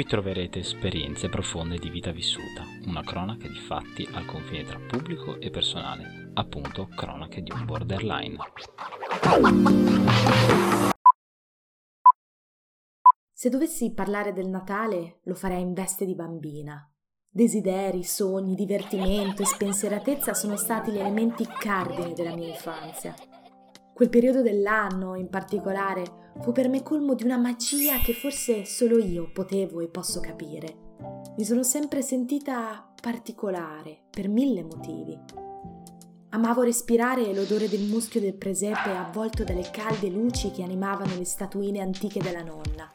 Qui troverete esperienze profonde di vita vissuta, una cronaca di fatti al confine tra pubblico e personale, appunto cronache di un borderline. Se dovessi parlare del Natale, lo farei in veste di bambina. Desideri, sogni, divertimento e spensieratezza sono stati gli elementi cardini della mia infanzia. Quel periodo dell'anno, in particolare, fu per me colmo di una magia che forse solo io potevo e posso capire. Mi sono sempre sentita particolare, per mille motivi. Amavo respirare l'odore del muschio del presepe avvolto dalle calde luci che animavano le statuine antiche della nonna.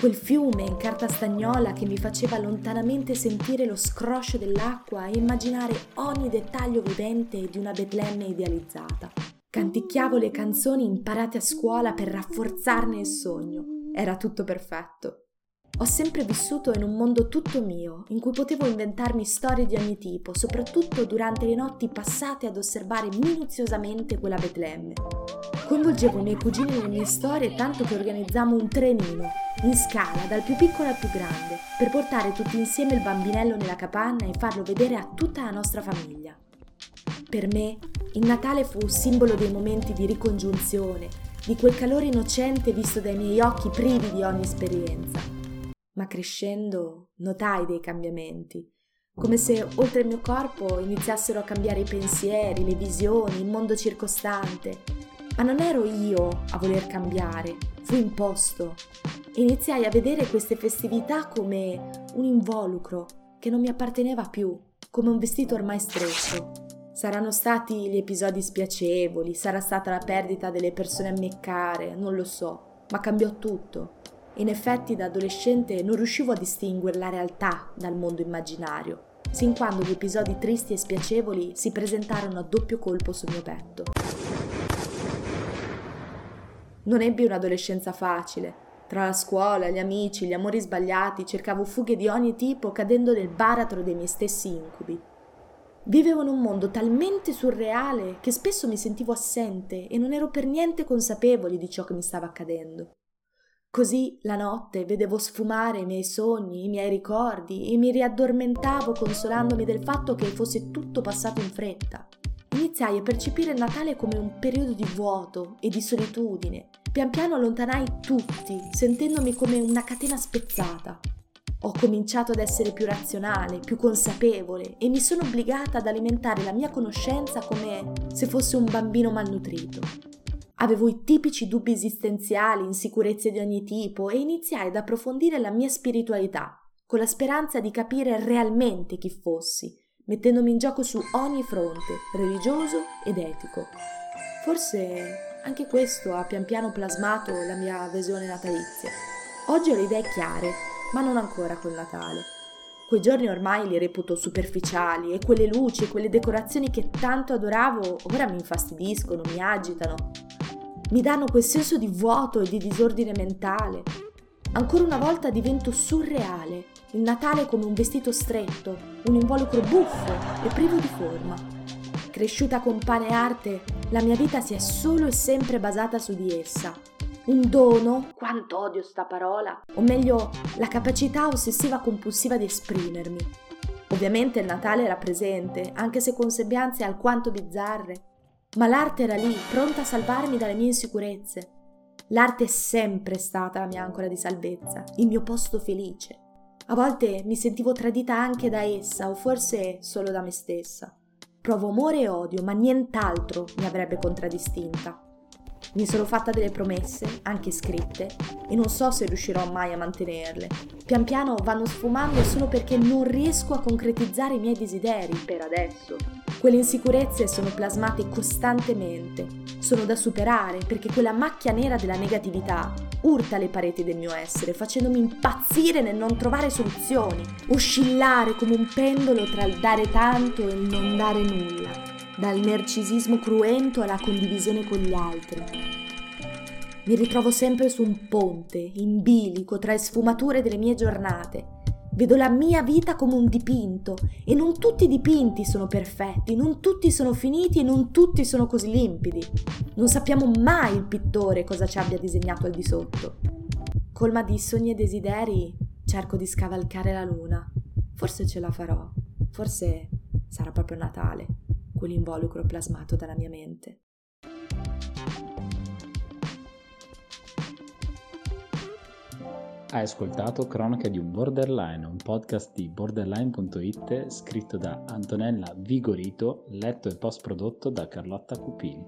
Quel fiume in carta stagnola che mi faceva lontanamente sentire lo scroscio dell'acqua e immaginare ogni dettaglio vivente di una Betlemme idealizzata. Canticchiavo le canzoni imparate a scuola per rafforzarne il sogno. Era tutto perfetto. Ho sempre vissuto in un mondo tutto mio, in cui potevo inventarmi storie di ogni tipo, soprattutto durante le notti passate ad osservare minuziosamente quella Betlemme. Coinvolgevo i miei cugini nelle mie storie tanto che organizzammo un trenino, in scala, dal più piccolo al più grande, per portare tutti insieme il bambinello nella capanna e farlo vedere a tutta la nostra famiglia. Per me, il Natale fu simbolo dei momenti di ricongiunzione, di quel calore innocente visto dai miei occhi privi di ogni esperienza. Ma crescendo notai dei cambiamenti, come se oltre il mio corpo iniziassero a cambiare i pensieri, le visioni, il mondo circostante. Ma non ero io a voler cambiare, fu imposto. Iniziai a vedere queste festività come un involucro che non mi apparteneva più, come un vestito ormai stretto. Saranno stati gli episodi spiacevoli, sarà stata la perdita delle persone a me care, non lo so, ma cambiò tutto. In effetti da adolescente non riuscivo a distinguere la realtà dal mondo immaginario, sin quando gli episodi tristi e spiacevoli si presentarono a doppio colpo sul mio petto. Non ebbi un'adolescenza facile. Tra la scuola, gli amici, gli amori sbagliati, cercavo fughe di ogni tipo cadendo nel baratro dei miei stessi incubi. Vivevo in un mondo talmente surreale che spesso mi sentivo assente e non ero per niente consapevole di ciò che mi stava accadendo. Così la notte vedevo sfumare i miei sogni, i miei ricordi e mi riaddormentavo consolandomi del fatto che fosse tutto passato in fretta. Iniziai a percepire il Natale come un periodo di vuoto e di solitudine. Pian piano allontanai tutti, sentendomi come una catena spezzata. Ho cominciato ad essere più razionale, più consapevole e mi sono obbligata ad alimentare la mia conoscenza come se fosse un bambino malnutrito. Avevo i tipici dubbi esistenziali, insicurezze di ogni tipo e iniziai ad approfondire la mia spiritualità, con la speranza di capire realmente chi fossi, mettendomi in gioco su ogni fronte, religioso ed etico. Forse anche questo ha pian piano plasmato la mia visione natalizia. Oggi ho le idee chiare ma non ancora col Natale. Quei giorni ormai li reputo superficiali e quelle luci e quelle decorazioni che tanto adoravo ora mi infastidiscono, mi agitano. Mi danno quel senso di vuoto e di disordine mentale. Ancora una volta divento surreale, il Natale come un vestito stretto, un involucro buffo e privo di forma. Cresciuta con pane e arte, la mia vita si è solo e sempre basata su di essa, un dono, quanto odio sta parola, o meglio la capacità ossessiva compulsiva di esprimermi. Ovviamente il Natale era presente, anche se con sembianze alquanto bizzarre, ma l'arte era lì, pronta a salvarmi dalle mie insicurezze. L'arte è sempre stata la mia ancora di salvezza, il mio posto felice. A volte mi sentivo tradita anche da essa, o forse solo da me stessa. Provo amore e odio, ma nient'altro mi avrebbe contraddistinta. Mi sono fatta delle promesse, anche scritte, e non so se riuscirò mai a mantenerle. Pian piano vanno sfumando solo perché non riesco a concretizzare i miei desideri per adesso. Quelle insicurezze sono plasmate costantemente, sono da superare perché quella macchia nera della negatività urta le pareti del mio essere, facendomi impazzire nel non trovare soluzioni, oscillare come un pendolo tra il dare tanto e il non dare nulla dal narcisismo cruento alla condivisione con gli altri. Mi ritrovo sempre su un ponte, in bilico, tra le sfumature delle mie giornate. Vedo la mia vita come un dipinto e non tutti i dipinti sono perfetti, non tutti sono finiti e non tutti sono così limpidi. Non sappiamo mai il pittore cosa ci abbia disegnato al di sotto. Colma di sogni e desideri, cerco di scavalcare la luna. Forse ce la farò. Forse sarà proprio Natale, quell'involucro plasmato dalla mia mente. Hai ascoltato Cronache di un Borderline, un podcast di borderline.it scritto da Antonella Vigorito, letto e post prodotto da Carlotta Cupini.